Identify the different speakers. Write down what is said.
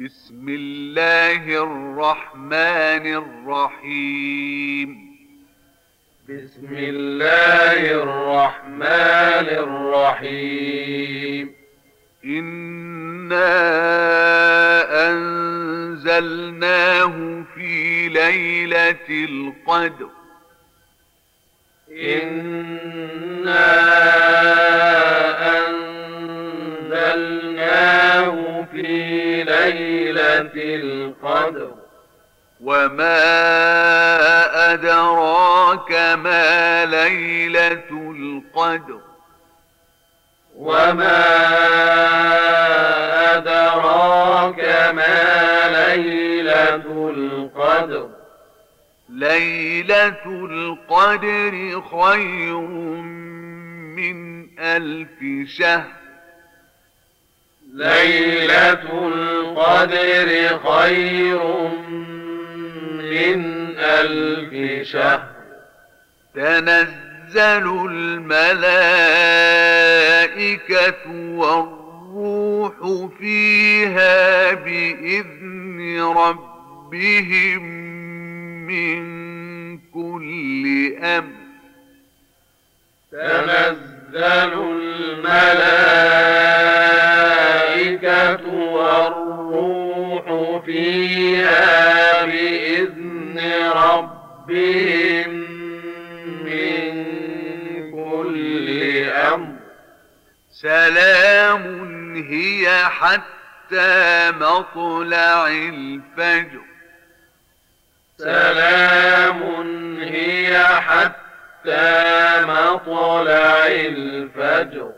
Speaker 1: بسم الله الرحمن الرحيم.
Speaker 2: بسم الله الرحمن الرحيم.
Speaker 1: إنا أنزلناه في ليلة القدر.
Speaker 2: ليلة القدر.
Speaker 1: وما أدراك ما ليلة القدر.
Speaker 2: وما أدراك ما ليلة القدر.
Speaker 1: ليلة القدر خير من ألف شهر.
Speaker 2: ليلة القدر خير من ألف شهر.
Speaker 1: تنزل الملائكة والروح فيها بإذن ربهم من كل أمر.
Speaker 2: تنزل الملائكة فيها بإذن ربهم من كل أمر.
Speaker 1: سلام هي حتى مطلع الفجر.
Speaker 2: سلام هي حتى مطلع الفجر.